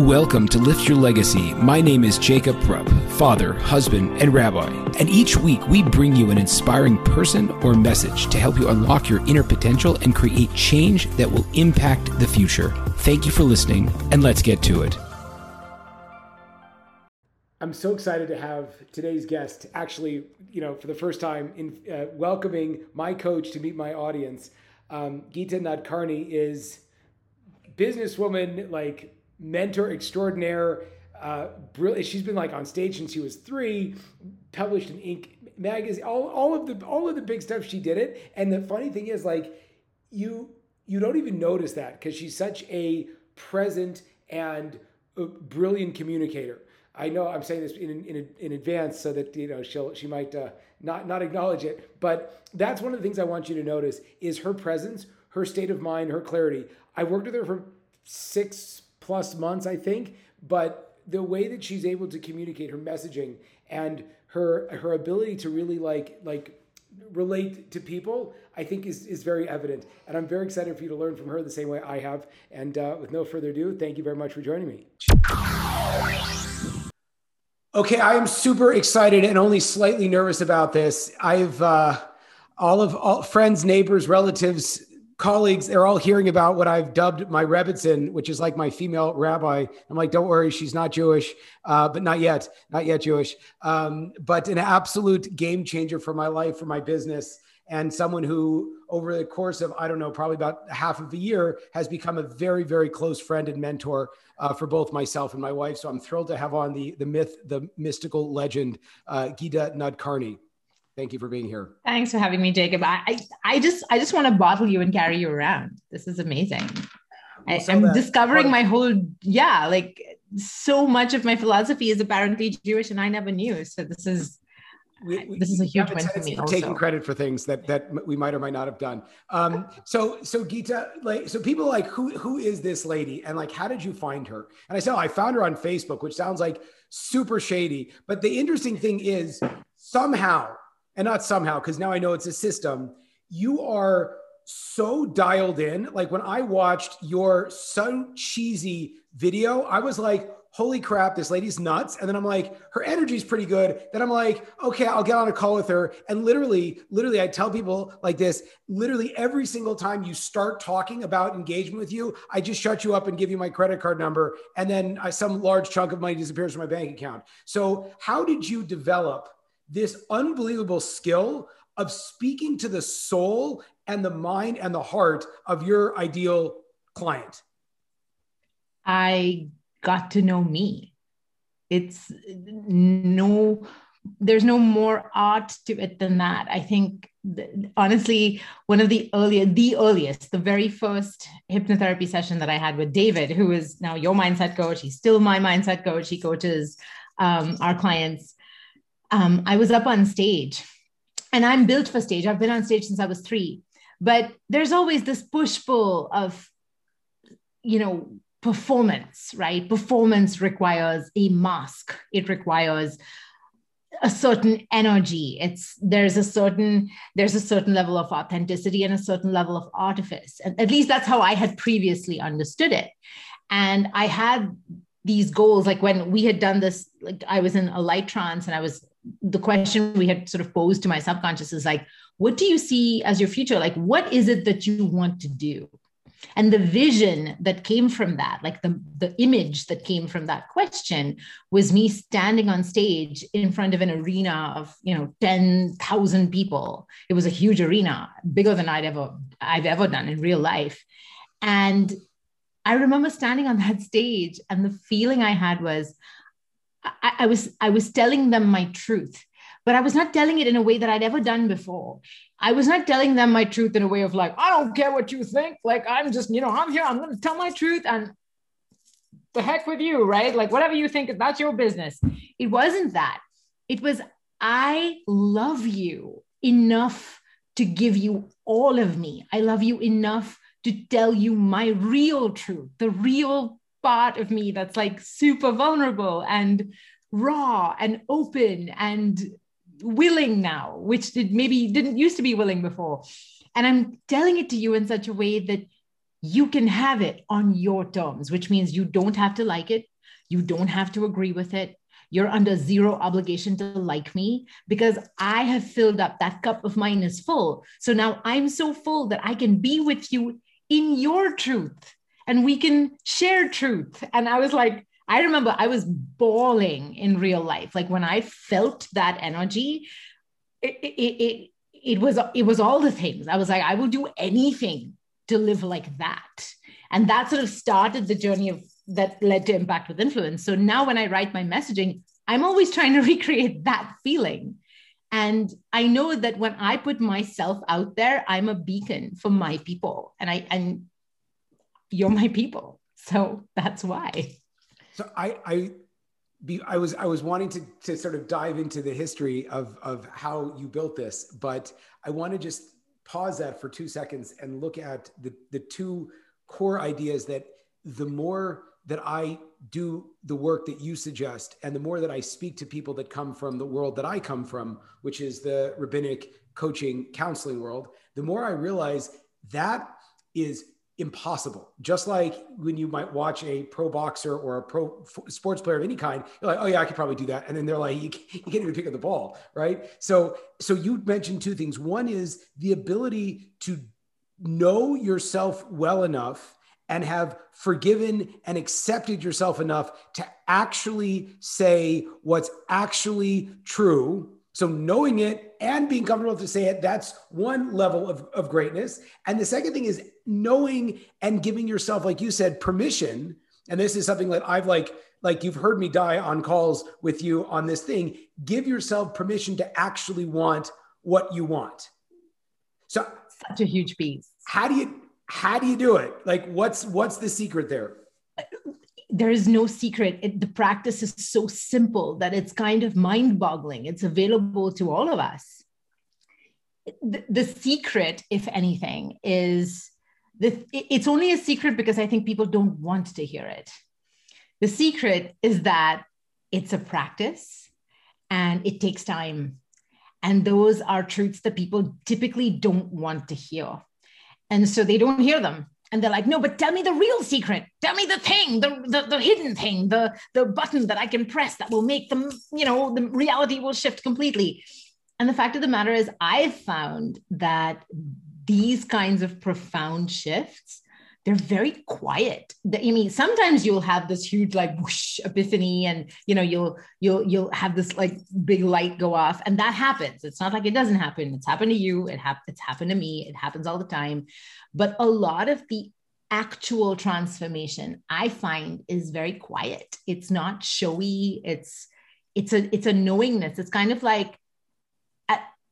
Welcome to Lift Your Legacy. My name is Jacob Rupp, father, husband, and rabbi. And each week we bring you an inspiring person or message to help you unlock your inner potential and create change that will impact the future. Thank you for listening, and let's get to it. I'm so excited to have today's guest actually, you know, for the first time in uh, welcoming my coach to meet my audience. Um, Geeta Nadkarni is businesswoman, like mentor extraordinaire. Uh, brilliant. She's been like on stage since she was three. Published in Inc. magazine. All, all of the all of the big stuff. She did it. And the funny thing is, like, you you don't even notice that because she's such a present and a brilliant communicator. I know I'm saying this in, in, in advance so that you know she'll she might uh, not not acknowledge it, but that's one of the things I want you to notice is her presence, her state of mind, her clarity. I worked with her for six plus months, I think. But the way that she's able to communicate her messaging and her her ability to really like like relate to people, I think is is very evident. And I'm very excited for you to learn from her the same way I have. And uh, with no further ado, thank you very much for joining me. Okay, I am super excited and only slightly nervous about this. I've uh, all of all friends, neighbors, relatives colleagues, they're all hearing about what I've dubbed my Rebbitzin, which is like my female rabbi. I'm like, don't worry, she's not Jewish, uh, but not yet, not yet Jewish, um, but an absolute game changer for my life, for my business, and someone who, over the course of I don't know, probably about half of a year, has become a very, very close friend and mentor uh, for both myself and my wife. So I'm thrilled to have on the the myth, the mystical legend, uh, Geeta Nadkarni. Thank you for being here. Thanks for having me, Jacob. I, I, I just I just want to bottle you and carry you around. This is amazing. I, am discovering my whole yeah, like so much of my philosophy is apparently Jewish, and I never knew. So this is we, we, this is a huge win for me. Also. Taking credit for things that that we might or might not have done. Um, so so Geeta, like so people like who who is this lady and like how did you find her? And I said oh, I found her on Facebook, which sounds like super shady. But the interesting thing is somehow and not somehow, because now I know it's a system, you are so dialed in. Like when I watched your so cheesy video, I was like, holy crap, this lady's nuts. And then I'm like, her energy's pretty good. Then I'm like, okay, I'll get on a call with her. And literally, literally, I tell people like this literally every single time you start talking about engagement with you, I just shut you up and give you my credit card number. And then I, some large chunk of money disappears from my bank account. So, how did you develop this unbelievable skill of speaking to the soul and the mind and the heart of your ideal client? I got to know me. It's no, there's no more art to it than that. I think honestly, one of the earliest, the earliest, the very first hypnotherapy session that I had with David, who is now your mindset coach, he's still my mindset coach. He coaches um, our clients um, I was up on stage and I'm built for stage. I've been on stage since I was three, but there's always this push pull of, you know, performance, right? Performance requires a mask, it requires a certain energy. It's there's a certain there's a certain level of authenticity and a certain level of artifice. And at least that's how i had previously understood it. And i had these goals like when we had done this like i was in a light trance and i was the question we had sort of posed to my subconscious is like, what do you see as your future? Like, what is it that you want to do? And the vision that came from that, like the, the image that came from that question, was me standing on stage in front of an arena of, you know, 10,000 people. It was a huge arena, bigger than I'd ever, I've ever done in real life. And I remember standing on that stage, and the feeling I had was, I, I was I was telling them my truth, but I was not telling it in a way that I'd ever done before. I was not telling them my truth in a way of like, I don't care what you think. Like I'm just, you know, I'm here, I'm gonna tell my truth and the heck with you, right? Like whatever you think, that's your business. It wasn't that. It was, I love you enough to give you all of me. I love you enough to tell you my real truth, the real part of me that's like super vulnerable and raw and open and willing now, which did maybe didn't used to be willing before. And I'm telling it to you in such a way that you can have it on your terms, which means you don't have to like it. You don't have to agree with it. You're under zero obligation to like me because I have filled up that cup of mine is full. So now I'm so full that I can be with you in your truth and we can share truth. And I was like, I remember I was bawling in real life. Like when I felt that energy, it, it, it, it was it was all the things. I was like, I will do anything to live like that. And that sort of started the journey of that led to impact with influence. So now when I write my messaging, I'm always trying to recreate that feeling. And I know that when I put myself out there, I'm a beacon for my people. And I and you're my people. So that's why. So I I be, I was I was wanting to to sort of dive into the history of of how you built this, but I want to just pause that for two seconds and look at the the two core ideas that the more that I do the work that you suggest, and the more that I speak to people that come from the world that I come from, which is the rabbinic coaching counseling world, the more I realize that is impossible. Just like when you might watch a pro boxer or a pro sports player of any kind, you're like, oh yeah, I could probably do that, and then they're like, you can't, you can't even pick up the ball, right? So, so you mentioned two things. One is the ability to know yourself well enough and have forgiven and accepted yourself enough to actually say what's actually true. So, knowing it and being comfortable to say it, that's one level of, of greatness. And the second thing is knowing and giving yourself, like you said, permission. And this is something that I've like, like you've heard me die on calls with you on this thing. Give yourself permission to actually want what you want. So, such a huge piece. How do you how do you do it like what's what's the secret there uh, there is no secret. It, the practice is so simple that it's kind of mind boggling it's available to all of us. The, the secret if anything is the, it's only a secret because i think people don't want to hear it. The secret is that it's a practice and it takes time. And those are truths that people typically don't want to hear. And so they don't hear them. And they're like, no, but tell me the real secret. Tell me the thing, the, the, the hidden thing, the, the button that I can press that will make them, you know, the reality will shift completely. And the fact of the matter is, I've found that these kinds of profound shifts they're very quiet. I mean, sometimes you'll have this huge like whoosh epiphany, and you know you'll you'll you'll have this like big light go off, and that happens. It's not like it doesn't happen. It's happened to you. It hap- It's happened to me. It happens all the time. But a lot of the actual transformation I find is very quiet. It's not showy. It's it's a it's a knowingness. It's kind of like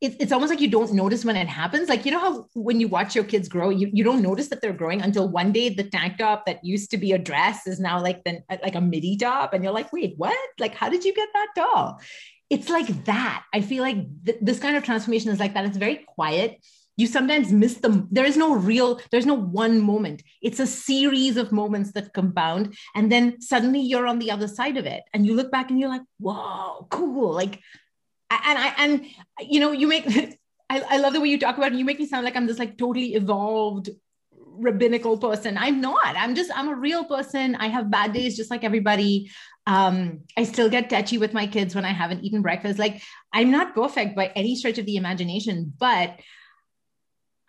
it, it's almost like you don't notice when it happens. Like, you know how when you watch your kids grow, you, you don't notice that they're growing until one day the tank top that used to be a dress is now like the, like a midi top. And you're like, wait, what? Like, how did you get that tall? It's like that. I feel like th- this kind of transformation is like that. It's very quiet. You sometimes miss them. There is no real, there's no one moment. It's a series of moments that compound. And then suddenly you're on the other side of it. And you look back and you're like, whoa, cool. Like, and I and you know you make I, I love the way you talk about it. You make me sound like I'm this like totally evolved rabbinical person. I'm not. I'm just I'm a real person. I have bad days just like everybody. Um, I still get touchy with my kids when I haven't eaten breakfast. Like I'm not perfect by any stretch of the imagination, but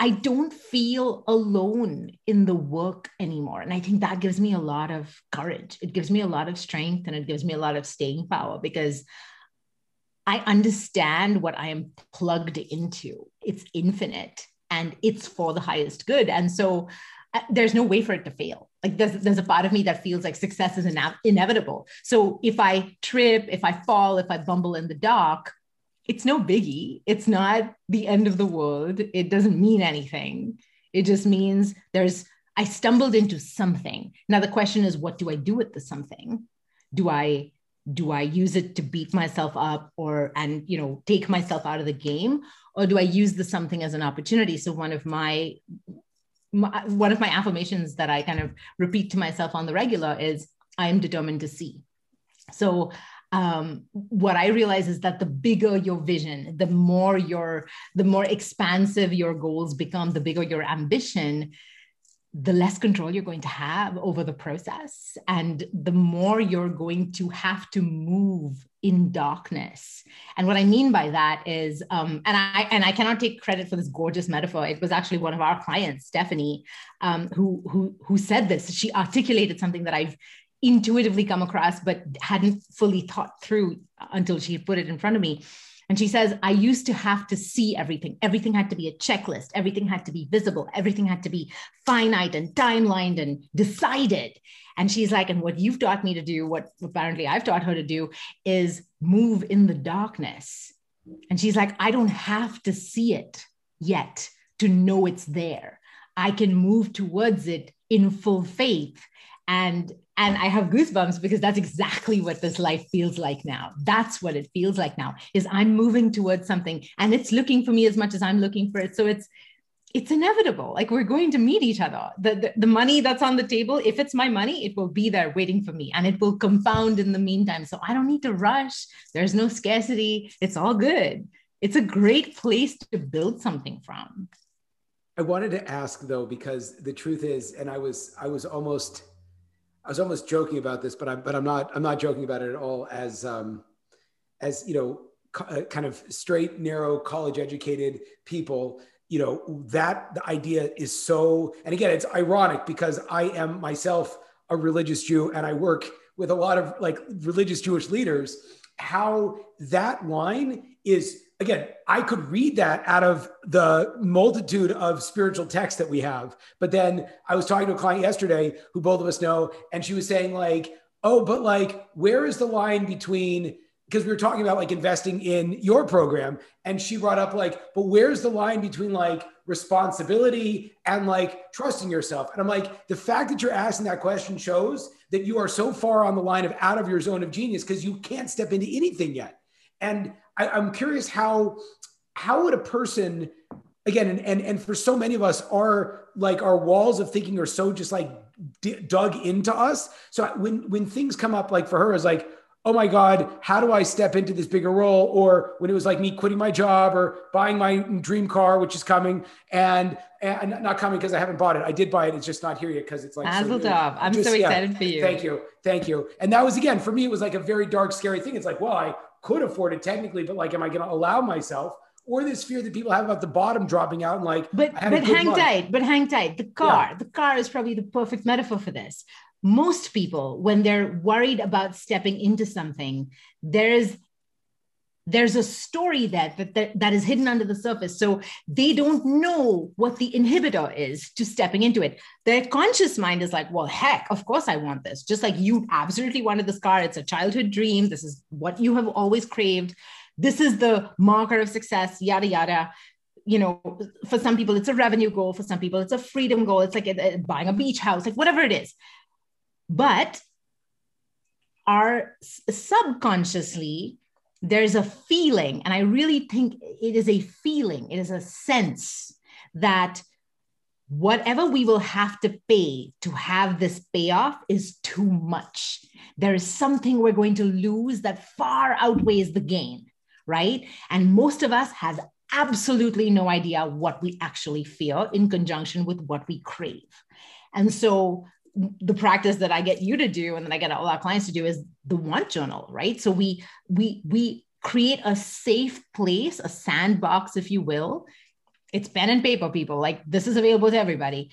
I don't feel alone in the work anymore. And I think that gives me a lot of courage. It gives me a lot of strength and it gives me a lot of staying power because I understand what I am plugged into. It's infinite and it's for the highest good. And so uh, there's no way for it to fail. Like there's, there's a part of me that feels like success is ine- inevitable. So if I trip, if I fall, if I bumble in the dark, it's no biggie. It's not the end of the world. It doesn't mean anything. It just means there's, I stumbled into something. Now the question is, what do I do with the something? Do I do i use it to beat myself up or and you know take myself out of the game? Or do i use the something as an opportunity? So one of my, my one of my affirmations that i kind of repeat to myself on the regular is i am determined to see. So um, what I realize is that the bigger your vision, the more your, the more expansive your goals become, the bigger your ambition, the less control you're going to have over the process and the more you're going to have to move in darkness. And what i mean by that is um, and i and i cannot take credit for this gorgeous metaphor. It was actually one of our clients stephanie um, who who who said this. She articulated something that i've intuitively come across but hadn't fully thought through until she put it in front of me and she says, I used to have to see everything. Everything had to be a checklist. Everything had to be visible. Everything had to be finite and timelined and decided. And she's like, and what you've taught me to do, what apparently I've taught her to do, is move in the darkness. And she's like, I don't have to see it yet to know it's there. I can move towards it in full faith and and i have goosebumps because that's exactly what this life feels like now. That's what it feels like now is i'm moving towards something and it's looking for me as much as i'm looking for it. So it's it's inevitable. Like we're going to meet each other. The, the, the money that's on the table if it's my money it will be there waiting for me and it will compound in the meantime. So i don't need to rush. There's no scarcity. It's all good. It's a great place to build something from. I wanted to ask though because the truth is and i was i was almost I was almost joking about this, but I'm but I'm not I'm not joking about it at all. As um, as you know, co- uh, kind of straight, narrow, college educated people, you know, that the idea is so. And again, it's ironic because I am myself a religious Jew, and I work with a lot of like religious Jewish leaders. How that line is again, I could read that out of the multitude of spiritual texts that we have. But then I was talking to a client yesterday who both of us know, and she was saying, like, oh, but like, where is the line between, because we were talking about like investing in your program, and she brought up, like, but where's the line between like responsibility and like trusting yourself? And I'm like, the fact that you're asking that question shows that you are so far on the line of out of your zone of genius because you can't step into anything yet. And I, am curious how how would a person again and, and and for so many of us our like our walls of thinking are so just like d- dug into us. So when when things come up like for her is like oh my God, how do I step into this bigger role? Or when it was like me quitting my job or buying my dream car, which is coming and, and not coming because I haven't bought it. I did buy it. It's just not here yet because it's like, Mazel so. I'm just, so excited yeah, for you. Thank you. Thank you. And that was, again, for me, it was like a very dark, scary thing. It's like, well, I could afford it technically, but like, am I going to allow myself? Or this fear that people have about the bottom dropping out and like, but but hang month. tight, but hang tight. The car, yeah. the car is probably the perfect metaphor for this. Most people, when they're worried about stepping into something, there's there's a story that, that, that that is hidden under the surface. So they don't know what the inhibitor is to stepping into it. Their conscious mind is like well heck of course i want this. Just like you absolutely wanted this car. It's a childhood dream. This is what you have always craved. This is the marker of success yada yada. You know for some people it's a revenue goal. For some people it's a freedom goal. It's like a, a, buying a beach house like whatever it is. But our subconsciously there's a feeling, and I really think it is a feeling, it is a sense that whatever we will have to pay to have this payoff is too much. There is something we're going to lose that far outweighs the gain, right? And most of us has absolutely no idea what we actually feel in conjunction with what we crave. And so the practice that I get you to do and then I get all our clients to do is the want journal, right? So we we we create a safe place, a sandbox, if you will. It's pen and paper, people. Like this is available to everybody.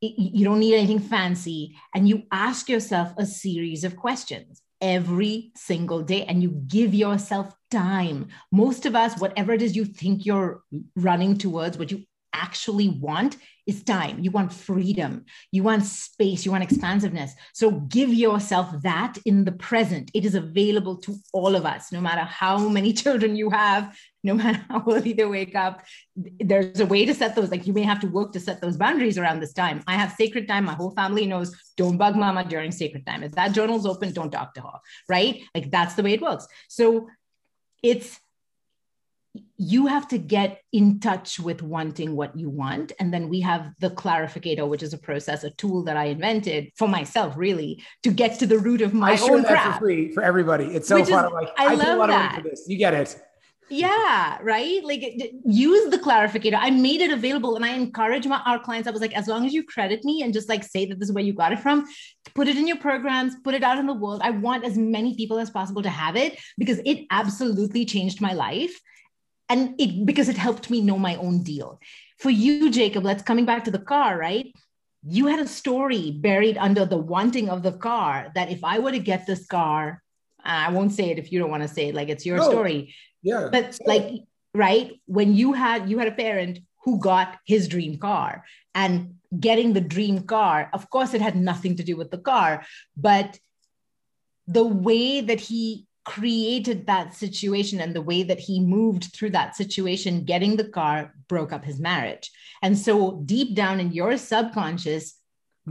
You don't need anything fancy. And you ask yourself a series of questions every single day and you give yourself time. Most of us, whatever it is you think you're running towards, what you actually want is time. You want freedom. You want space. You want expansiveness. So give yourself that in the present. It is available to all of us, no matter how many children you have, no matter how early they wake up. There's a way to set those. Like you may have to work to set those boundaries around this time. I have sacred time. My whole family knows don't bug mama during sacred time. If that journal's open, don't talk to her. Right? Like that's the way it works. So it's you have to get in touch with wanting what you want and then we have the clarificator which is a process a tool that i invented for myself really to get to the root of my I own crap. for free for everybody it's so which fun is, like i, I love that for this you get it yeah, right. Like use the clarificator. I made it available and I encourage my our clients. I was like, as long as you credit me and just like say that this is where you got it from, put it in your programs, put it out in the world. I want as many people as possible to have it because it absolutely changed my life. And it because it helped me know my own deal. For you, Jacob, let's coming back to the car, right? You had a story buried under the wanting of the car that if I were to get this car, I won't say it if you don't want to say it, like it's your no. story yeah. But like, right, when you had you had a parent who got his dream car and getting the dream car, of course, it had nothing to do with the car, but the way that he created that situation and the way that he moved through that situation, getting the car broke up his marriage. And so, deep down in your subconscious,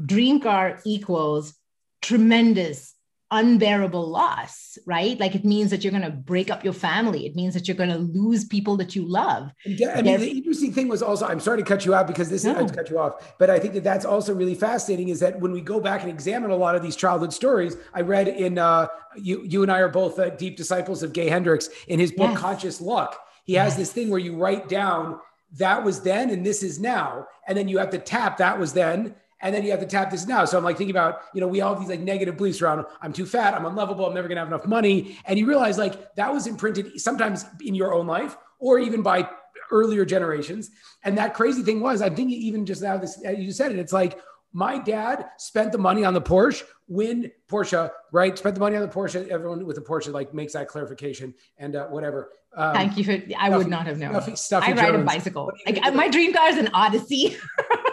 dream car equals tremendous unbearable loss, right? Like it means that you're going to break up your family. It means that you're going to lose people that you love. Yeah, I mean, the interesting thing was also, I'm sorry to cut you out because this no. is, I cut you off, but I think that that's also really fascinating is that when we go back and examine a lot of these childhood stories, I read in, uh, you, you and I are both uh, deep disciples of Gay Hendricks in his book, yes. Conscious Luck. He has yes. this thing where you write down that was then and this is now. And then you have to tap that was then and then you have to tap this now. So I'm like thinking about, you know, we all have these like negative beliefs around I'm too fat, I'm unlovable, I'm never gonna have enough money. And you realize like that was imprinted sometimes in your own life or even by earlier generations. And that crazy thing was, I'm thinking even just now, this you said it, it's like my dad spent the money on the Porsche when Porsche, right? Spent the money on the Porsche. Everyone with a Porsche like makes that clarification and uh, whatever. Um, Thank you for. I would not have known. Stuffy, stuffy I ride Jones. a bicycle. Like my dream car is an Odyssey.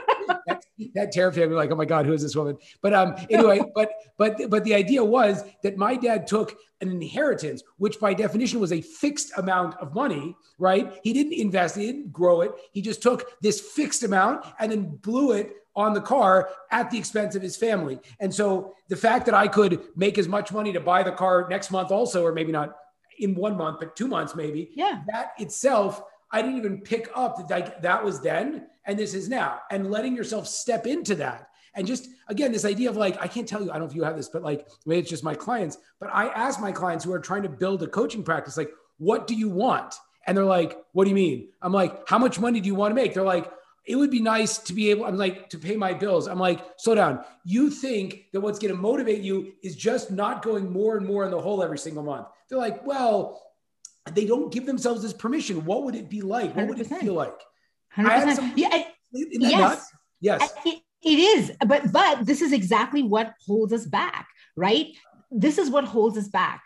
that terrified me like oh my god who is this woman? But um anyway but but but the idea was that my dad took an inheritance which by definition was a fixed amount of money right? He didn't invest he didn't grow it. He just took this fixed amount and then blew it on the car at the expense of his family. And so the fact that i could make as much money to buy the car next month also or maybe not in one month but two months maybe yeah. that itself I didn't even pick up that like, that was then and this is now. And letting yourself step into that. And just again, this idea of like, I can't tell you, I don't know if you have this, but like maybe it's just my clients, but I ask my clients who are trying to build a coaching practice, like, what do you want? And they're like, what do you mean? I'm like, how much money do you want to make? They're like, it would be nice to be able, I'm like, to pay my bills. I'm like, slow down. You think that what's going to motivate you is just not going more and more in the hole every single month. They're like, well, they don't give themselves this permission. What would it be like? What 100%. would it feel like? 100%. Some, yeah, yes. Yes. It, it is. But but this is exactly what holds us back, right? This is what holds us back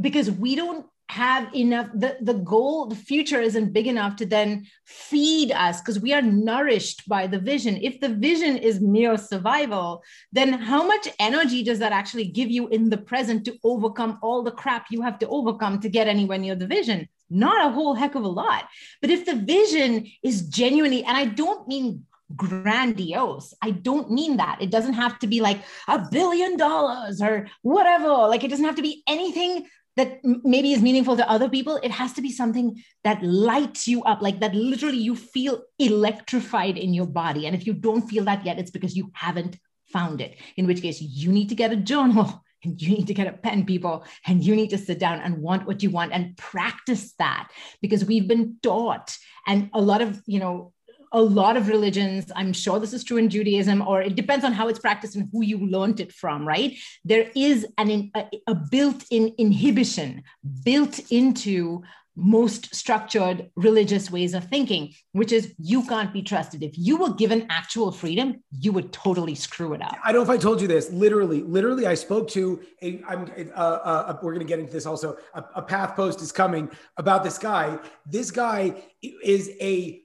because we don't have enough the, the goal the future isn't big enough to then feed us because we are nourished by the vision if the vision is mere survival then how much energy does that actually give you in the present to overcome all the crap you have to overcome to get anywhere near the vision not a whole heck of a lot but if the vision is genuinely and i don't mean grandiose. I don't mean that. It doesn't have to be like a billion dollars or whatever. Like it doesn't have to be anything that maybe is meaningful to other people it has to be something that lights you up like that literally you feel electrified in your body and if you don't feel that yet it's because you haven't found it in which case you need to get a journal and you need to get a pen people and you need to sit down and want what you want and practice that because we've been taught and a lot of you know a lot of religions, I'm sure this is true in Judaism, or it depends on how it's practiced and who you learned it from, right? There is an, a, a built in inhibition built into most structured religious ways of thinking, which is you can't be trusted. If you were given actual freedom, you would totally screw it up. I don't know if I told you this. Literally, literally, I spoke to a. I'm. Uh, we're going to get into this also. A, a path post is coming about this guy. This guy is a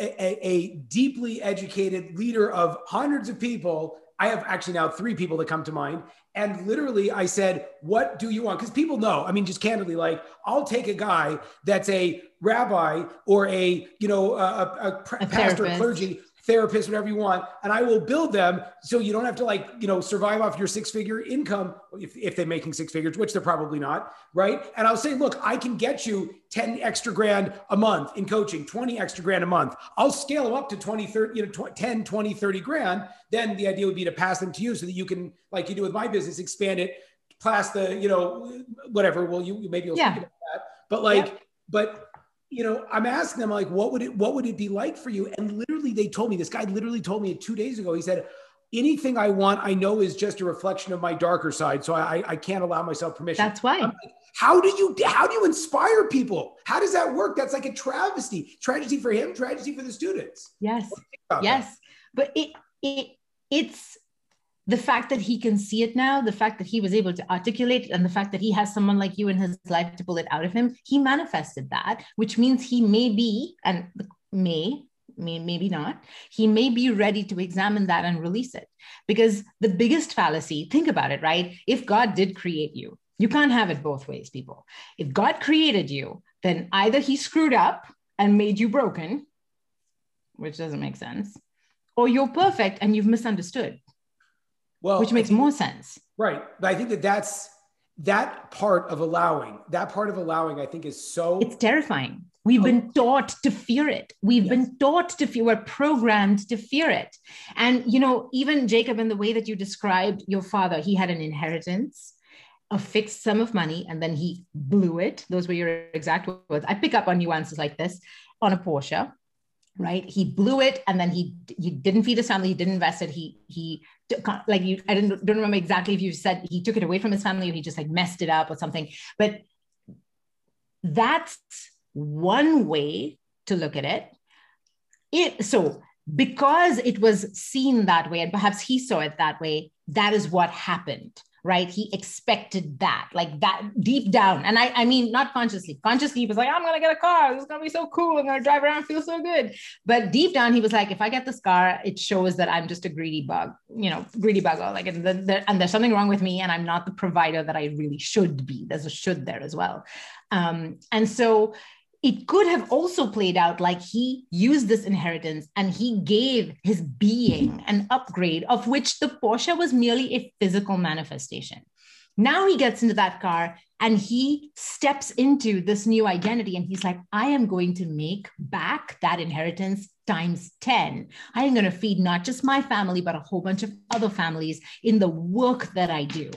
a, a, deeply educated leader of hundreds of people. I have actually now three people that come to mind. And literally, I said, What do you want? Because people know, I mean, just candidly, like, I'll take a guy that's a rabbi or a, you know, a, a, a pastor, clergy therapist, whatever you want, and I will build them so you don't have to like, you know, survive off your six figure income if, if they're making six figures, which they're probably not, right? And I'll say, look, I can get you 10 extra grand a month in coaching, 20 extra grand a month. I'll scale them up to 20, 30, you know, 10, 20, 30 grand. Then the idea would be to pass them to you so that you can, like you do with my business, expand it, pass the, you know, whatever. Well, you maybe you'll yeah. speak about that. But like, but you know, I'm asking them like, what would it what would it be like for you? And literally, they told me this guy literally told me two days ago. He said, anything I want, I know is just a reflection of my darker side. So I, I can't allow myself permission. That's why. Like, how do you how do you inspire people? How does that work? That's like a travesty. Tragedy for him, tragedy for the students. Yes. Yes. That? But it it it's the fact that he can see it now, the fact that he was able to articulate it, and the fact that he has someone like you in his life to pull it out of him, he manifested that, which means he may be, and may, may maybe not, he may be ready to examine that and release it. Because the biggest fallacy, think about it, right? If God did create you, you can't have it both ways, people. If God created you, then either he screwed up and made you broken, which doesn't make sense, or you're perfect and you've misunderstood well, which makes think, more sense. Right. But I think that that's that part of allowing, that part of allowing, I think is so. It's terrifying. We've oh. been taught to fear it. We've yes. been taught to fear, we're programmed to fear it. And, you know, even Jacob, in the way that you described your father, he had an inheritance a fixed sum of money and then he blew it. Those were your exact words. I pick up on nuances like this on a Porsche right? He blew it and then he he didn't feed his family he didn't invest it. He he like you i didn't don't remember exactly if you said he took it away from his family or he just like messed it up or something but that's one way to look at it. It so because it was seen that way and perhaps he saw it that way that is what happened right? He expected that, like that deep down. And I, I mean, not consciously. Consciously, he was like, I'm gonna get a car. This is gonna be so cool. I'm gonna drive around, feel so good. But deep down, he was like, if I get this car, it shows that I'm just a greedy bug, you know, greedy bug. Like, and, the, the, and there's something wrong with me, and I'm not the provider that I really should be. There's a should there as well. Um, and so it could have also played out like he used this inheritance and he gave his being an upgrade of which the Porsche was merely a physical manifestation. Now he gets into that car and he steps into this new identity and he's like, I am going to make back that inheritance times 10. I am going to feed not just my family, but a whole bunch of other families in the work that I do.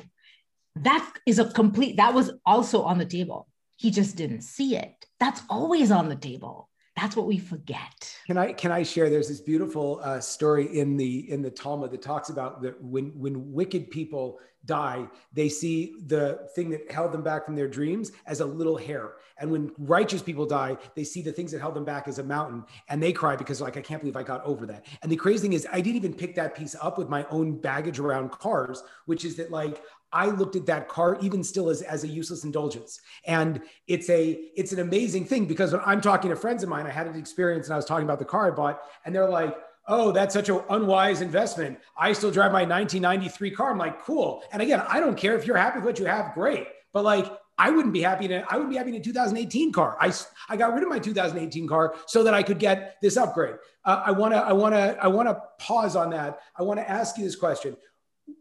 That is a complete, that was also on the table. He just didn't see it. That's always on the table. That's what we forget. Can I can I share? There's this beautiful uh, story in the in the Talmud that talks about that when when wicked people die, they see the thing that held them back from their dreams as a little hair, and when righteous people die, they see the things that held them back as a mountain, and they cry because like I can't believe I got over that. And the crazy thing is, I didn't even pick that piece up with my own baggage around cars, which is that like I looked at that car even still as, as a useless indulgence. And it's a it's an amazing thing because when I'm talking to friends of mine, I had an experience and I was talking about the car I bought, and they're like, oh, that's such an unwise investment. I still drive my 1993 car. I'm like, cool. And again, I don't care if you're happy with what you have, great. But like, I wouldn't be happy to, I wouldn't be happy in a 2018 car. I, I got rid of my 2018 car so that I could get this upgrade. Uh, I want to, I want to, I want to pause on that. I want to ask you this question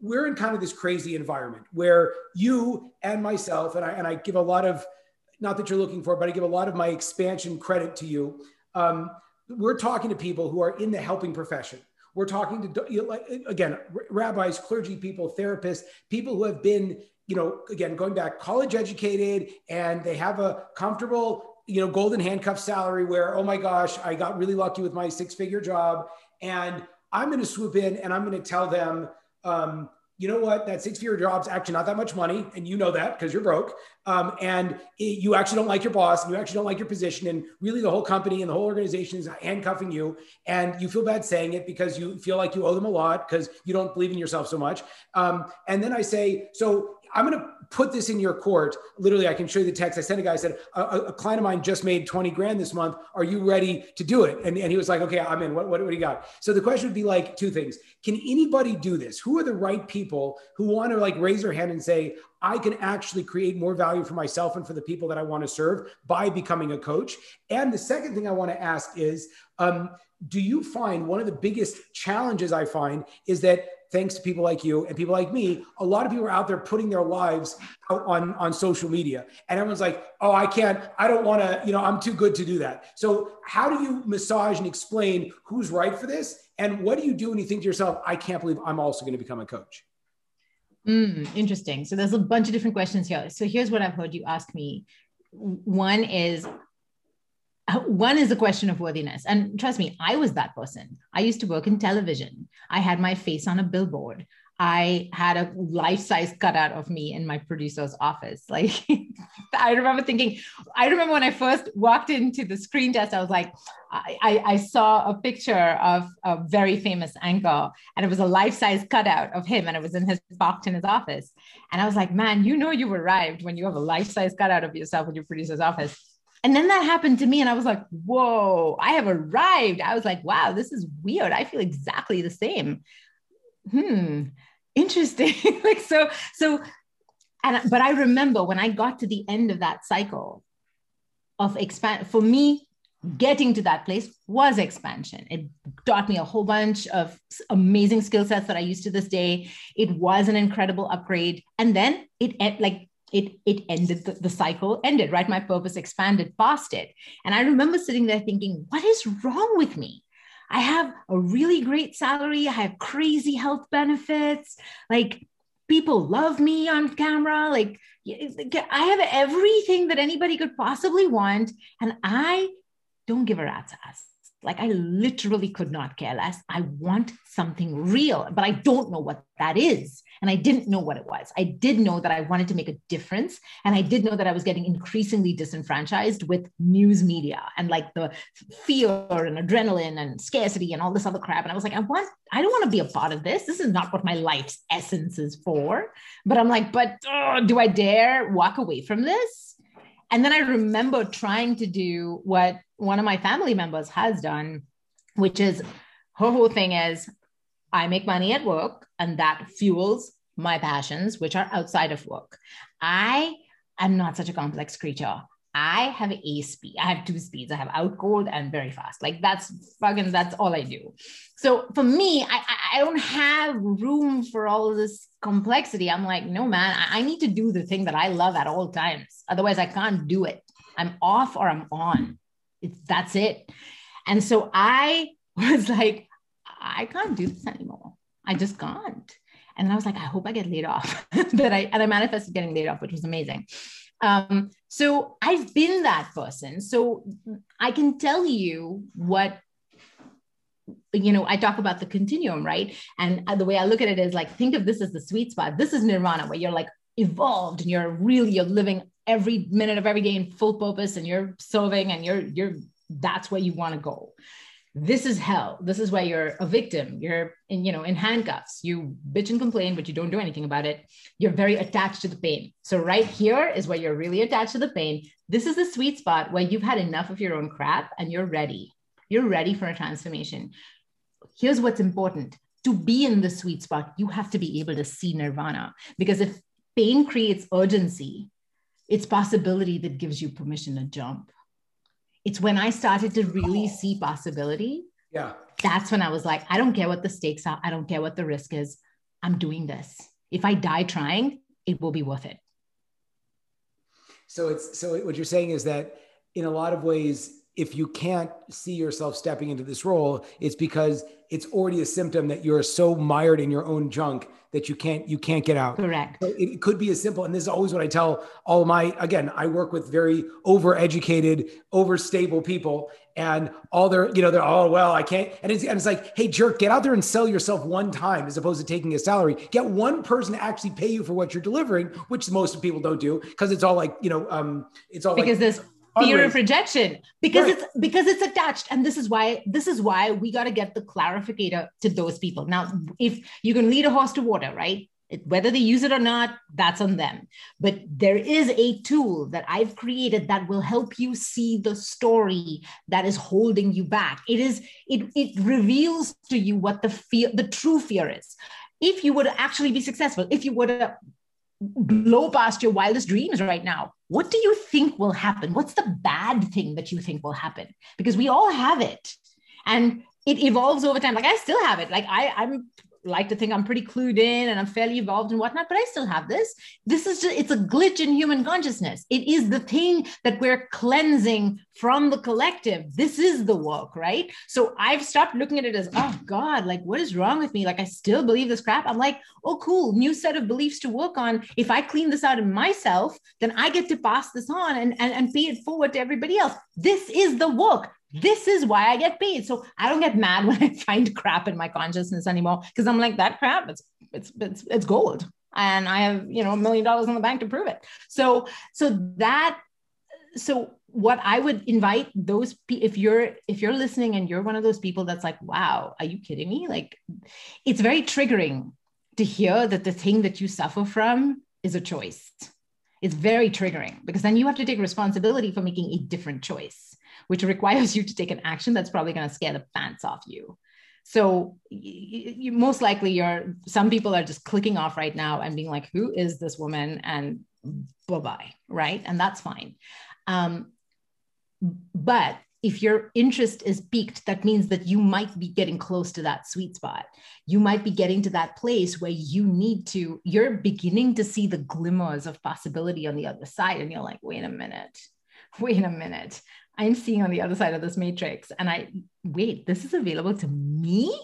we're in kind of this crazy environment where you and myself, and I, and I give a lot of, not that you're looking for, but I give a lot of my expansion credit to you. Um, we're talking to people who are in the helping profession. We're talking to, you know, again, rabbis, clergy people, therapists, people who have been, you know, again, going back, college educated, and they have a comfortable, you know, golden handcuff salary where, oh my gosh, I got really lucky with my six figure job. And I'm going to swoop in and I'm going to tell them, um, you know what? That six figure job's actually not that much money. And you know that because you're broke. Um, and it, you actually don't like your boss and you actually don't like your position. And really, the whole company and the whole organization is handcuffing you. And you feel bad saying it because you feel like you owe them a lot because you don't believe in yourself so much. Um, and then I say, so I'm going to put this in your court. Literally, I can show you the text. I sent a guy, I said, a, a, client of mine just made 20 grand this month. Are you ready to do it? And, and he was like, okay, I'm in. What, what, what do you got? So the question would be like two things. Can anybody do this? Who are the right people who want to like raise their hand and say, I can actually create more value for myself and for the people that I want to serve by becoming a coach? And the second thing I want to ask is, um, do you find one of the biggest challenges I find is that thanks to people like you and people like me, a lot of people are out there putting their lives out on, on social media. And everyone's like, oh, I can't, I don't want to, you know, I'm too good to do that. So, how do you massage and explain who's right for this? And what do you do when you think to yourself, I can't believe I'm also going to become a coach? Mm, interesting. So, there's a bunch of different questions here. So, here's what I've heard you ask me. One is, one is a question of worthiness. And trust me, I was that person. I used to work in television. I had my face on a billboard. I had a life size cutout of me in my producer's office. Like, I remember thinking, I remember when I first walked into the screen test, I was like, I, I, I saw a picture of a very famous anchor, and it was a life size cutout of him, and it was in his box in his office. And I was like, man, you know, you've arrived when you have a life size cutout of yourself in your producer's office. And then that happened to me, and I was like, whoa, I have arrived. I was like, wow, this is weird. I feel exactly the same. Hmm interesting like so so and but i remember when i got to the end of that cycle of expand for me getting to that place was expansion it taught me a whole bunch of amazing skill sets that i use to this day it was an incredible upgrade and then it like it it ended the, the cycle ended right my purpose expanded past it and i remember sitting there thinking what is wrong with me I have a really great salary. I have crazy health benefits. Like people love me on camera. Like I have everything that anybody could possibly want. And I don't give a rat's ass. Like I literally could not care less. I want something real, but I don't know what that is. And I didn't know what it was. I did know that I wanted to make a difference. And I did know that I was getting increasingly disenfranchised with news media and like the fear and adrenaline and scarcity and all this other crap. And I was like, I want, I don't want to be a part of this. This is not what my life's essence is for. But I'm like, but oh, do I dare walk away from this? And then I remember trying to do what one of my family members has done, which is her whole thing is I make money at work and that fuels my passions, which are outside of work. I am not such a complex creature. I have a speed. I have two speeds. I have out cold and very fast. Like that's fucking that's all I do. So for me, I I don't have room for all this complexity. I'm like, no man, I, I need to do the thing that I love at all times. Otherwise, I can't do it. I'm off or I'm on. It's that's it. And so I was like, I can't do this anymore. I just can't. And I was like, I hope I get laid off. but I and I manifested getting laid off, which was amazing. Um, so I've been that person. So I can tell you what you know i talk about the continuum right? And the way i look at it is like think of this as the sweet spot. This is nirvana where you're like evolved and you're really you're living every minute of every day in full purpose and you're serving and you're you're that's where you want to go this is hell. This is where you're a victim. You're in you know in handcuffs. You bitch and complain but you don't do anything about it. You're very attached to the pain. So right here is where you're really attached to the pain. This is the sweet spot where you've had enough of your own crap and you're ready. You're ready for a transformation. Here's what's important. To be in the sweet spot you have to be able to see nirvana. Because if pain creates urgency it's possibility that gives you permission to jump it's when I started to really oh. see possibility. Yeah. That's when I was like, I don't care what the stakes are. I don't care what the risk is. I'm doing this. If I die trying, it will be worth it. So it's so what you're saying is that in a lot of ways, if you can't see yourself stepping into this role, it's because it's already a symptom that you're so mired in your own junk that you can't you can't get out. Correct. It could be as simple, and this is always what I tell all of my. Again, I work with very overeducated, overstable people, and all their you know they're oh well I can't, and it's and it's like hey jerk, get out there and sell yourself one time as opposed to taking a salary. Get one person to actually pay you for what you're delivering, which most people don't do because it's all like you know um it's all because like, this fear of rejection because right. it's because it's attached. And this is why this is why we got to get the clarificator to those people. Now if you can lead a horse to water right? Whether they use it or not that's on them. But there is a tool that i've created that will help you see the story that is holding you back. It is it it reveals to you what the fear the true fear is. If you would actually be successful if you would blow past your wildest dreams right now what do you think will happen? What's the bad thing that you think will happen? Because we all have it. And it evolves over time. Like I still have it. Like I, I'm like to think I'm pretty clued in and I'm fairly evolved and whatnot, but I still have this. This is just, it's a glitch in human consciousness. It is the thing that we're cleansing from the collective. This is the work, right? So I've stopped looking at it as, oh God, like what is wrong with me? Like I still believe this crap. I'm like, oh, cool, new set of beliefs to work on. If I clean this out in myself, then I get to pass this on and, and, and pay it forward to everybody else. This is the work this is why I get paid. So I don't get mad when I find crap in my consciousness anymore because I'm like that crap. It's it's it's it's gold, and I have you know a million dollars in the bank to prove it. So so that so what I would invite those if you're if you're listening and you're one of those people that's like, wow, are you kidding me? Like, it's very triggering to hear that the thing that you suffer from is a choice. It's very triggering because then you have to take responsibility for making a different choice which requires you to take an action that's probably going to scare the pants off you. So you, you, most likely you're some people are just clicking off right now and being like, who is this woman? And bye-bye, right? And that's fine. Um, but if your interest is peaked, that means that you might be getting close to that sweet spot. You might be getting to that place where you need to, you're beginning to see the glimmers of possibility on the other side. And you're like, wait a minute, wait a minute. I'm seeing on the other side of this matrix. And I, wait, this is available to me?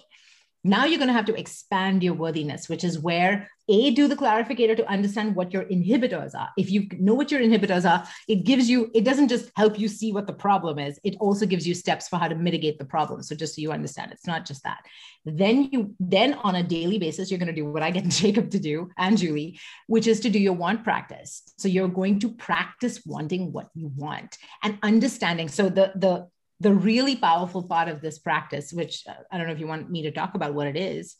Now you're going to have to expand your worthiness, which is where a do the clarificator to understand what your inhibitors are. If you know what your inhibitors are, it gives you, it doesn't just help you see what the problem is, it also gives you steps for how to mitigate the problem. So just so you understand, it's not just that. Then you, then on a daily basis, you're going to do what I get Jacob to do and Julie, which is to do your want practice. So you're going to practice wanting what you want and understanding. So the, the, the really powerful part of this practice, which uh, I don't know if you want me to talk about what it is,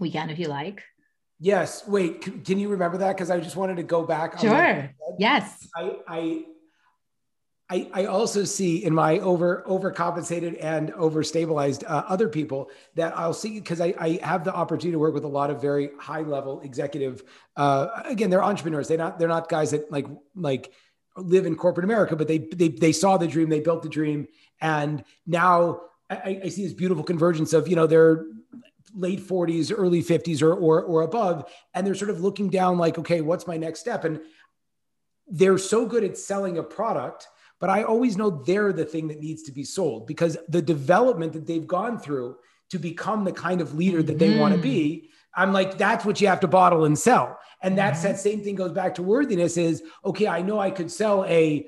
we can if you like. Yes. Wait, can, can you remember that? Because I just wanted to go back. Sure. Yes. I, I, I, I also see in my over overcompensated and overstabilized uh, other people that I'll see because I, I have the opportunity to work with a lot of very high level executive. Uh, again, they're entrepreneurs. They're not they're not guys that like like live in corporate America, but they they they saw the dream, they built the dream, and now I, I see this beautiful convergence of you know they're late 40s, early 50s, or, or or above, and they're sort of looking down like, okay, what's my next step? And they're so good at selling a product, but I always know they're the thing that needs to be sold because the development that they've gone through to become the kind of leader that they mm. want to be. I'm like, that's what you have to bottle and sell. And that's mm-hmm. that same thing goes back to worthiness is okay, I know I could sell a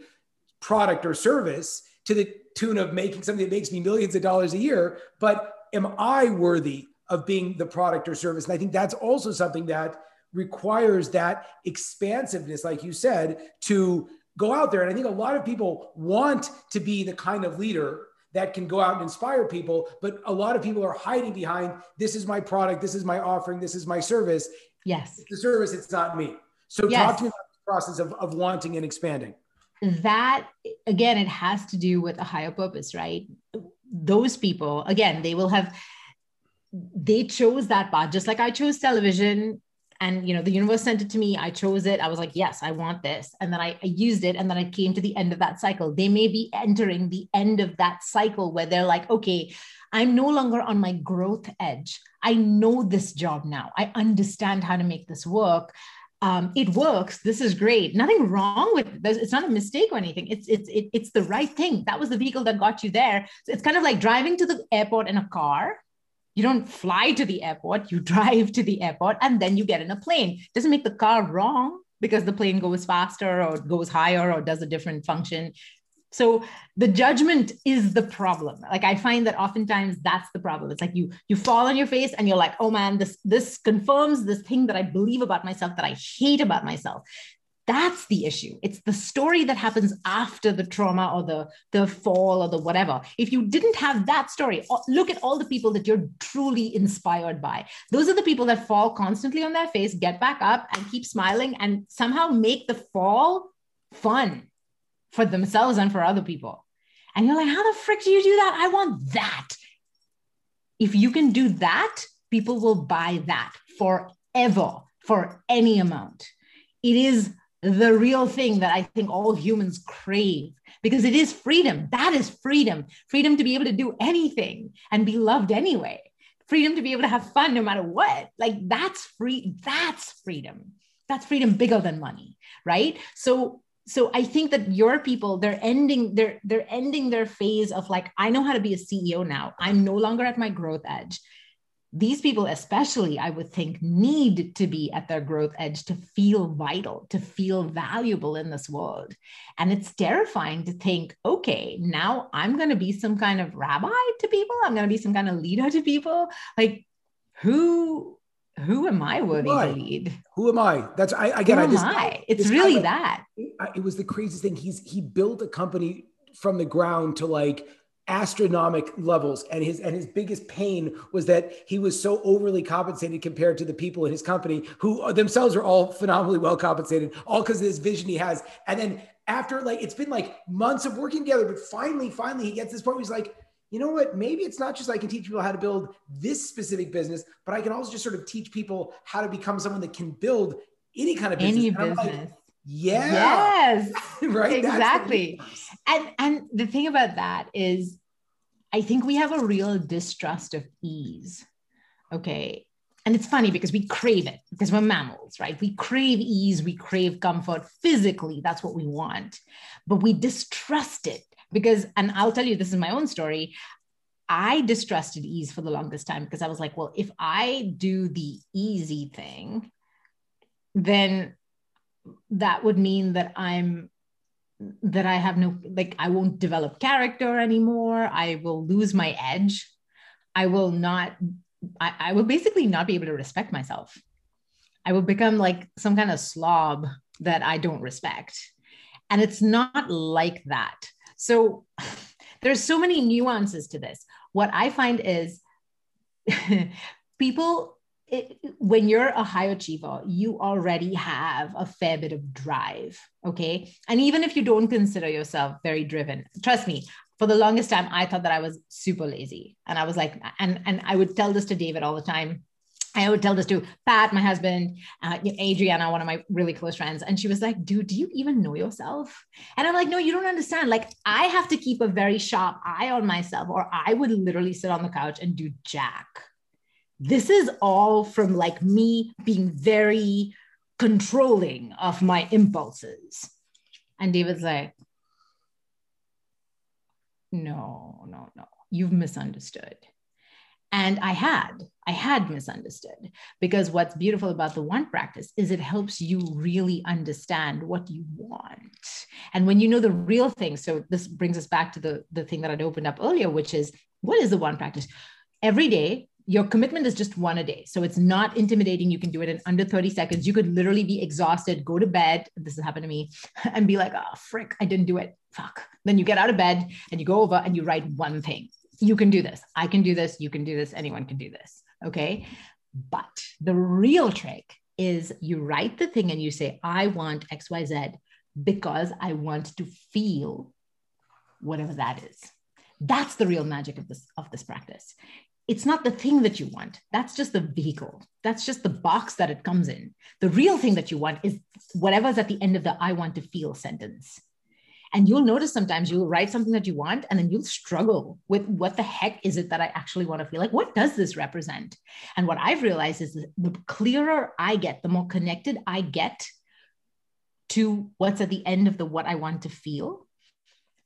product or service to the tune of making something that makes me millions of dollars a year, but am I worthy of being the product or service? And I think that's also something that requires that expansiveness, like you said, to go out there. And I think a lot of people want to be the kind of leader that can go out and inspire people, but a lot of people are hiding behind this is my product, this is my offering, this is my service. Yes. It's the service, it's not me. So yes. talk to me about the process of, of wanting and expanding. That again, it has to do with a higher purpose, right? Those people, again, they will have they chose that path just like I chose television and you know the universe sent it to me i chose it i was like yes i want this and then I, I, used it and then i came to the end of that cycle they may be entering the end of that cycle where they're like okay i'm no longer on my growth edge I know this job now. I understand how to make this work. Um, it works. This is great. Nothing wrong with this. It's not a mistake or anything. It's it's it, it's the right thing. That was the vehicle that got you there. So it's kind of like driving to the airport in a car. You don't fly to the airport. You drive to the airport and then you get in a plane. It doesn't make the car wrong because the plane goes faster or goes higher or does a different function. So the judgment is the problem. Like I find that oftentimes that's the problem. It's like you you fall on your face and you're like, oh man, this this confirms this thing that I believe about myself that I hate about myself. That's the issue. It's the story that happens after the trauma or the, the fall or the whatever. If you didn't have that story, look at all the people that you're truly inspired by. Those are the people that fall constantly on their face, get back up and keep smiling and somehow make the fall fun for themselves and for other people. And you're like, how the frick do you do that? I want that. If you can do that, people will buy that forever for any amount. It is the real thing that I think all humans crave because it is freedom. That is freedom freedom to be able to do anything and be loved anyway. freedom to be able to have fun no matter what. Like that's free, that's freedom. That's freedom bigger than money, right? So so I think that your people they're ending they're they're ending their phase of like I know how to be a CEO now. I'm no longer at my growth edge. These people especially i would think need to be at their growth edge to feel vital to feel valuable in this world. And it's terrifying to think okay now i'm going to be some kind of rabbi to people. I'm going to be some kind of leader to people. Like who who am I worthy am I? to lead? Who am I? That's I again. Who I, this, am I? It's really that. It, it was the craziest thing. He's he built a company from the ground to like astronomical levels and his and his biggest pain was that he was so overly compensated compared to the people in his company who themselves are all phenomenally well compensated all because of this vision he has and then after like it's been like months of working together but finally finally he gets this point where he's like you know what maybe it's not just i can teach people how to build this specific business but i can also just sort of teach people how to become someone that can build any kind of business any business like, yeah yes right exactly and and the thing about that is I think we have a real distrust of ease. Okay. And it's funny because we crave it because we're mammals, right? We crave ease, we crave comfort physically. That's what we want. But we distrust it because, and I'll tell you, this is my own story. I distrusted ease for the longest time because I was like, well, if I do the easy thing, then that would mean that I'm that I have no, like, I won't develop character anymore. I will lose my edge. I will not, I, I will basically not be able to respect myself. I will become like some kind of slob that I don't respect. And it's not like that. So there's so many nuances to this. What I find is people it, when you're a high achiever, you already have a fair bit of drive. Okay. And even if you don't consider yourself very driven, trust me, for the longest time, I thought that I was super lazy. And I was like, and, and I would tell this to David all the time. I would tell this to Pat, my husband, uh, Adriana, one of my really close friends. And she was like, dude, do you even know yourself? And I'm like, no, you don't understand. Like, I have to keep a very sharp eye on myself, or I would literally sit on the couch and do jack this is all from like me being very controlling of my impulses. And David's like, no, no, no, you've misunderstood. And I had, I had misunderstood because what's beautiful about the one practice is it helps you really understand what you want. And when you know the real thing, so this brings us back to the, the thing that I'd opened up earlier, which is what is the one practice? Every day, your commitment is just one a day. So it's not intimidating. You can do it in under 30 seconds. You could literally be exhausted, go to bed. This has happened to me and be like, oh, frick, I didn't do it. Fuck. Then you get out of bed and you go over and you write one thing. You can do this. I can do this. You can do this. Anyone can do this. Okay. But the real trick is you write the thing and you say, I want XYZ because I want to feel whatever that is. That's the real magic of this of this practice it's not the thing that you want. That's just the vehicle. That's just the box that it comes in. The real thing that you want is whatever's at the end of the I want to feel sentence. And you'll notice sometimes you'll write something that you want, and then you'll struggle with what the heck is it that I actually want to feel like? What does this represent? And what I've realized is the clearer I get, the more connected I get to what's at the end of the what I want to feel,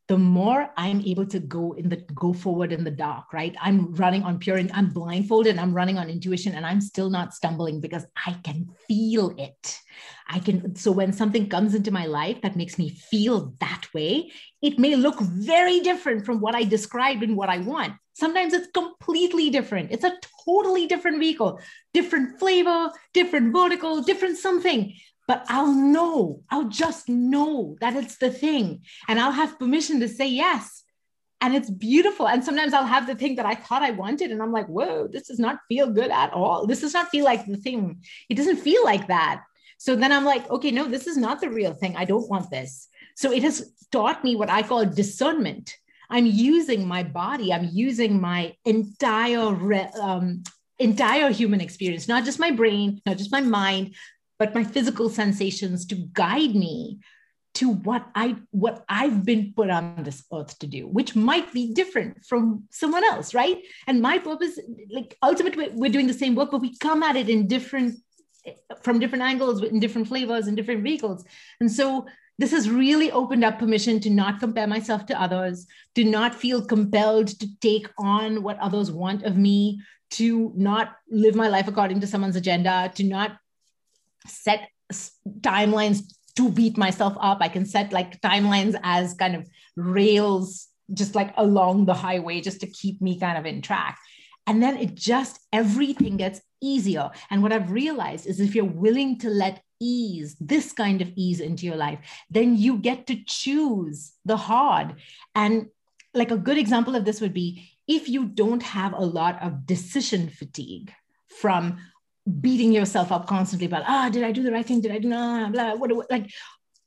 the more I'm able to go in the go forward in the dark, right? I'm running on pure, I'm blindfolded, I'm running on intuition, and I'm still not stumbling because I can feel it. I can. So when something comes into my life that makes me feel that way, it may look very different from what I described and what I want. Sometimes it's completely different. It's a totally different vehicle, different flavor, different vertical, different something but I'll know, I'll just know that it's the thing. And I'll have permission to say yes. And it's beautiful. And sometimes I'll have the thing that I thought I wanted. And I'm like, whoa, this does not feel good at all. This does not feel like the thing. It doesn't feel like that. So then I'm like, okay, no, this is not the real thing. I don't want this. So it has taught me what I call discernment. I'm using my body, I'm using my entire um, entire human experience, not just my brain, not just my mind, but my physical sensations to guide me to what I what I've been put on this earth to do, which might be different from someone else, right? And my purpose, like ultimately, we're doing the same work, but we come at it in different from different angles, in different flavors, and different vehicles. And so this has really opened up permission to not compare myself to others, to not feel compelled to take on what others want of me, to not live my life according to someone's agenda, to not set timelines to beat myself up. I can set like timelines as kind of rails just like along the highway just to keep me kind of in track. And then it just everything gets easier. And what I've realized is if you're willing to let ease, this kind of ease into your life, then you get to choose the hard. And like a good example of this would be if you don't have a lot of decision fatigue from beating yourself up constantly about, ah, did I do the right thing? Did I do nah, blah, what, what, like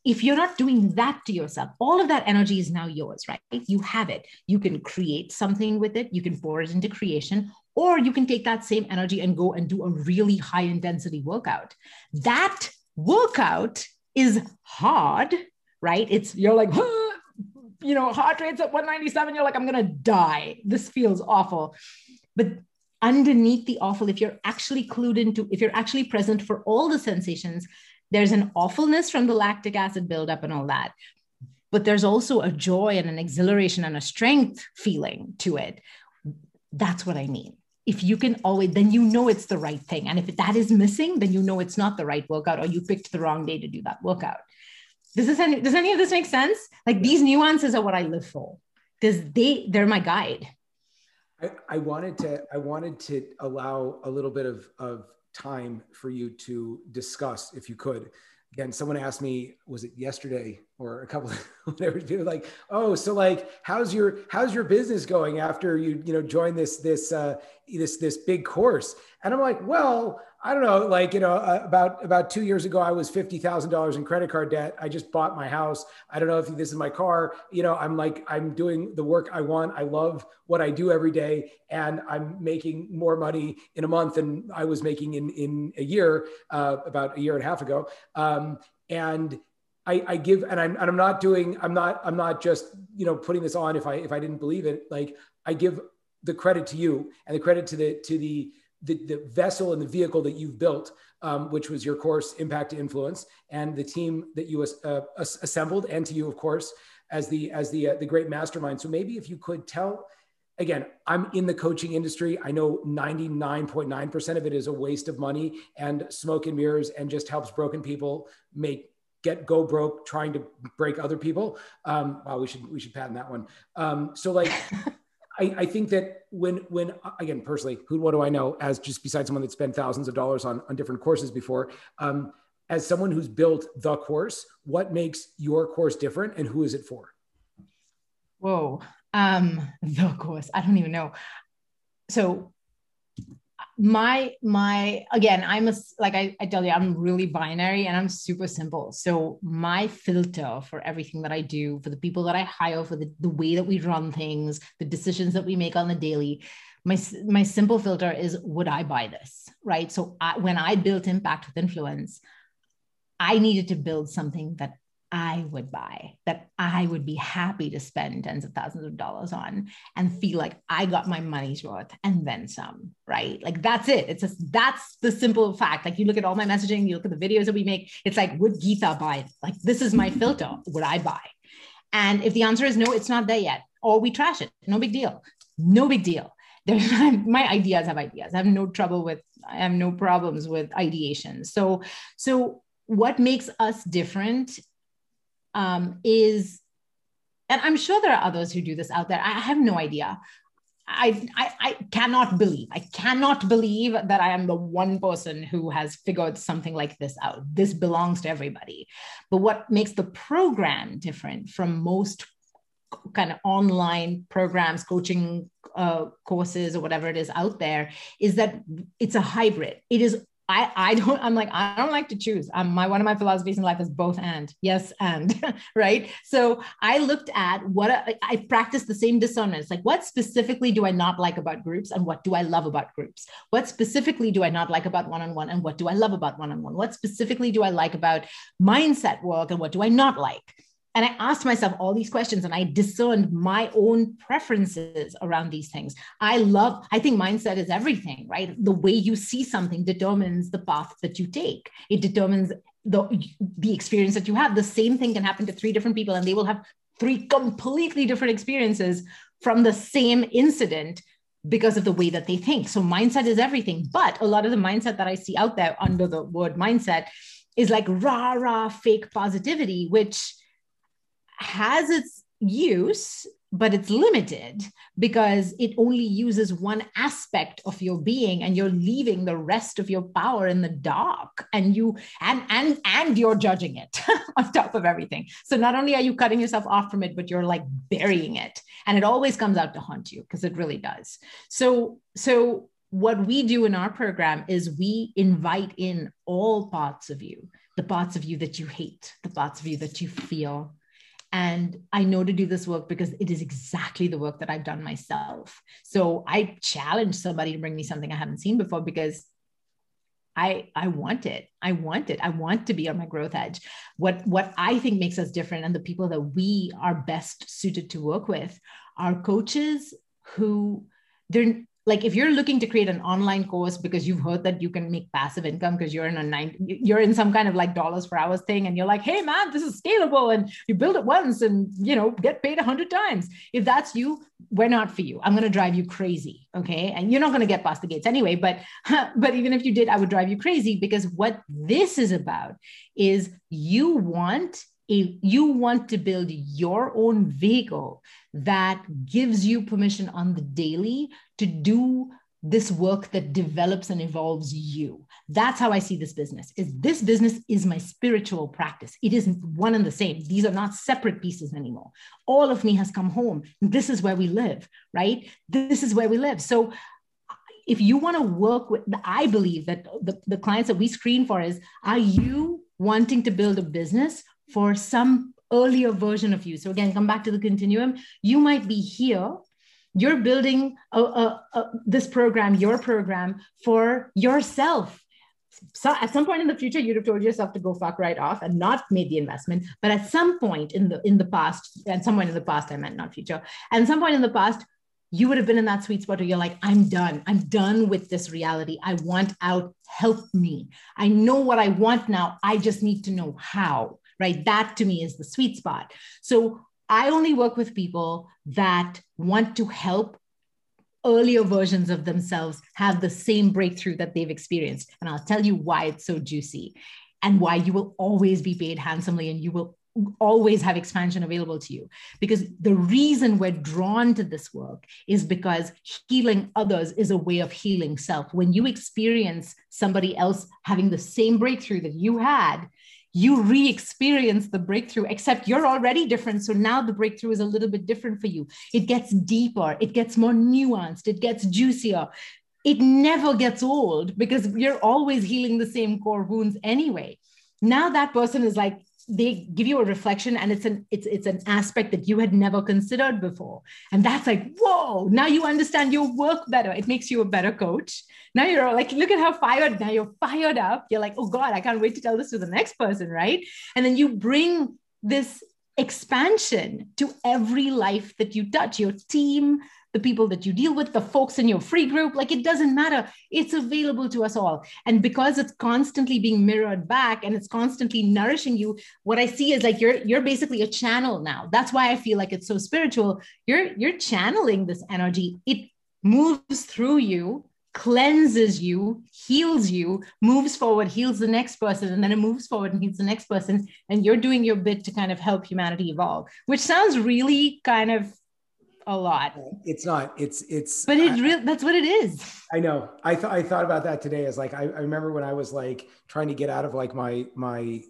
if you're not doing that to yourself, all of that energy is now yours, right? You have it. You can create something with it. You can pour it into creation, or you can take that same energy and go and do a really high intensity workout. That workout is hard, right? It's you're like, you know, heart rate's at 197. You're like, I'm gonna die. This feels awful. But underneath the awful, if you're actually clued into, if you're actually present for all the sensations, there's an awfulness from the lactic acid buildup and all that. But there's also a joy and an exhilaration and a strength feeling to it. That's what I mean. If you can always, then you know it's the right thing. And if that is missing, then you know it's not the right workout or you picked the wrong day to do that workout. Does this any, does any of this make sense? Like these nuances are what I live for. Because they they're my guide. I, I wanted to I wanted to allow a little bit of, of time for you to discuss, if you could. Again, someone asked me, was it yesterday or a couple of whatever, like, oh, so like, how's your how's your business going after you you know join this this uh, this this big course? And I'm like, well, I don't know, like, you know, uh, about, about two years ago, I was $50,000 in credit card debt. I just bought my house. I don't know if this is my car, you know, I'm like, I'm doing the work I want. I love what I do every day. And I'm making more money in a month than I was making in, in a year, uh, about a year and a half ago. Um, and I, I, give, and I'm, and I'm not doing, I'm not, I'm not just, you know, putting this on if I, if I didn't believe it, like I give the credit to you and the credit to the, to the, the, the vessel and the vehicle that you've built, um, which was your course, Impact Influence, and the team that you uh, assembled, and to you, of course, as the as the uh, the great mastermind. So maybe if you could tell. Again, I'm in the coaching industry. I know 99.9% of it is a waste of money and smoke and mirrors and just helps broken people make get go broke trying to break other people. Um, wow, we should we should patent that one. Um, so like I, I, think that when when again personally, who what do I know as just besides someone that spent thousands of dollars on on different courses before, um, as someone who's built the course, what makes your course different, and who is it for? Whoa, um, the course. I don't even know. So my my again i'm a like I, I tell you i'm really binary and i'm super simple. So my filter for everything that i do for the people that i hire for the, the way that we run things the decisions that we make on the daily my my simple filter is would i buy this right? So I, when i built impact with influence i needed to build something that I would buy, that I would be happy to spend tens of thousands of dollars on and feel like I got my money's worth and then some, right? Like that's it. It's just that's the simple fact. Like you look at all my messaging, you look at the videos that we make, it's like, would Geeta buy? Like this is my filter. Would I buy? And if the answer is no, it's not there yet, or we trash it. No big deal. No big deal. There's my ideas have ideas. I have no trouble with, I have no problems with ideation. So, so what makes us different um, is, and I'm sure there are others who do this out there. I have no idea. I, I, I cannot believe, I cannot believe that I am the one person who has figured something like this out. This belongs to everybody. But what makes the program different from most kind of online programs, coaching uh, courses, or whatever it is out there, is that it's a hybrid. It is I, I don't, I'm like, I don't like to choose. Um, my, one of my philosophies in life is both and yes. And right. So I looked at what I, I practiced the same. It's like, what specifically do I not like about groups and what do I love about groups? What specifically do I not like about one-on-one and what do I love about one-on-one? What specifically do I like about mindset work and what do I not like? And I asked myself all these questions and I discerned my own preferences around these things. I love, I think mindset is everything, right? The way you see something determines the path that you take. It determines the, the experience that you have. The same thing can happen to three different people and they will have three completely different experiences from the same incident because of the way that they think. So mindset is everything. But a lot of the mindset that I see out there under the word mindset is like rah, rah, fake positivity, which has its use but it's limited because it only uses one aspect of your being and you're leaving the rest of your power in the dark and you and and and you're judging it on top of everything. So not only are you cutting yourself off from it but you're like burying it. And it always comes out to haunt you because it really does. So so what we do in our program is we invite in all parts of you the parts of you that you hate the parts of you that you feel and I know to do this work because it is exactly the work that I've done myself. So I challenge somebody to bring me something I haven't seen before because I I want it. I want it. I want to be on my growth edge. What what I think makes us different and the people that we are best suited to work with are coaches who they're like if you're looking to create an online course because you've heard that you can make passive income because you're in a nine you're in some kind of like dollars per hours thing and you're like hey man this is scalable and you build it once and you know get paid a hundred times. If that's you we're not for you. I'm going to drive you crazy okay? And you're not going to get past the gates anyway but but even if you did i would drive you crazy because what this is about is you want a, you want to build your own vehicle that gives you permission on the daily to do this work that develops and evolves you. That's how i see this business is this business is my spiritual practice. It isn't one and the same. These are not separate pieces anymore. All of me has come home. This is where we live right? This is where we live. So if you want to work with i believe that the, the clients that we screen for is are you wanting to build a business for some earlier version of you. So again, come back to the continuum. You might be here. You're building a, a, a, this program, your program for yourself. So at some point in the future, you'd have told yourself to go fuck right off and not made the investment. But at some point in the in the past, and some point in the past, I meant not future, and some point in the past, you would have been in that sweet spot where you're like, I'm done. I'm done with this reality. I want out. Help me. I know what I want now. I just need to know how right? That to me is the sweet spot. So I only work with people that want to help earlier versions of themselves have the same breakthrough that they've experienced. And I'll tell you why it's so juicy and why you will always be paid handsomely and you will always have expansion available to you because the reason we're drawn to this work is because healing others is a way of healing self when you experience somebody else having the same breakthrough that you had you re-experience the breakthrough except you're already different. So now the breakthrough is a little bit different for you. It gets deeper. It gets more nuanced. It gets juicier. It never gets old because you're always healing the same core wounds anyway. Now that person is like they give you a reflection and it's an it's it's an aspect that you had never considered before. And that's like whoa now you understand your work better. It makes you a better coach. Now you're like look at how fired now you're fired up. You're like oh god i can't wait to tell this to the next person right? And then you bring this expansion to every life that you touch your team the people that you deal with, the folks in your free group. Like it doesn't matter. It's available to us all. And because it's constantly being mirrored back and it's constantly nourishing you, what I see is like you're you're basically a channel now. That's why I feel like it's so spiritual. You're you're channeling this energy. It moves through you cleanses you, heals you, moves forward, heals the next person, and then it moves forward and heals the next person. And you're doing your bit to kind of help humanity evolve, which sounds really kind of a lot. It's not. It's it's. But it real. That's what it is. I know. I thought I thought about that today. As like I, I remember when I was like trying to get out of like my my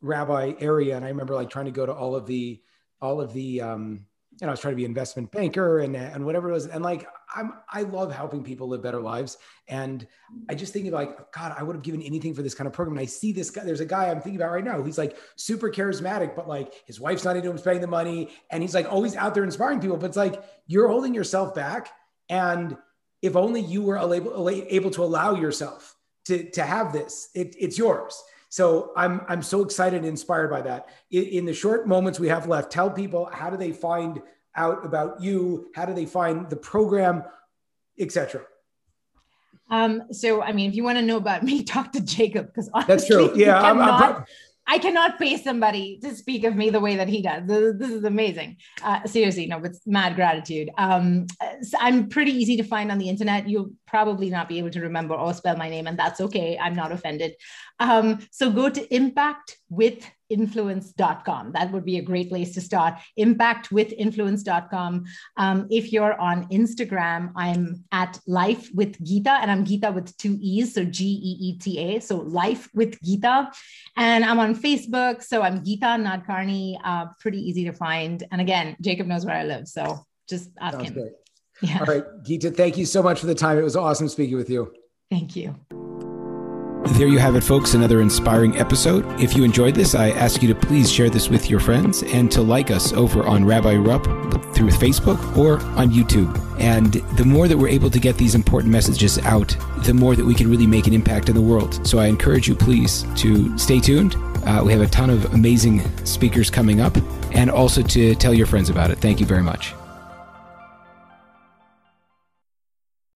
rabbi area, and I remember like trying to go to all of the all of the um and I was trying to be investment banker and and whatever it was. And like I'm I love helping people live better lives. And I just think of like, God, I would have given anything for this kind of program. And I see this guy, there's a guy I'm thinking about right now. He's like super charismatic, but like his wife's not into him spending the money. And he's like always out there inspiring people. But it's like you're holding yourself back. And if only you were able, able to allow yourself to, to have this, it, it's yours. So I'm I'm so excited and inspired by that. In, in the short moments we have left, tell people how do they find out about you? How do they find the program, etc. Um, so, I mean, if you want to know about me, talk to Jacob because that's true. Yeah, I'm, I'm, I cannot pay somebody to speak of me the way that he does. This, this is amazing. Uh, seriously, no, it's mad gratitude. Um, I'm pretty easy to find on the internet. You'll probably not be able to remember or spell my name, and that's okay. I'm not offended. Um, so go to impactwithinfluence.com. That would be a great place to start. Impactwithinfluence.com. Um, if you're on Instagram, I'm at Life with Geeta, and I'm Geeta with two E's, so G E E T A. So Life with Geeta. And I'm on Facebook, so I'm Geeta Nadkarni. Uh, pretty easy to find. And again, Jacob knows where I live, so just ask Sounds him. Great. Yeah. All right, Geeta, thank you so much for the time. It was awesome speaking with you. Thank you. There you have it, folks. Another inspiring episode. If you enjoyed this, I ask you to please share this with your friends and to like us over on Rabbi Rupp through Facebook or on YouTube. And the more that we're able to get these important messages out, the more that we can really make an impact in the world. So I encourage you, please, to stay tuned. Uh, we have a ton of amazing speakers coming up and also to tell your friends about it. Thank you very much.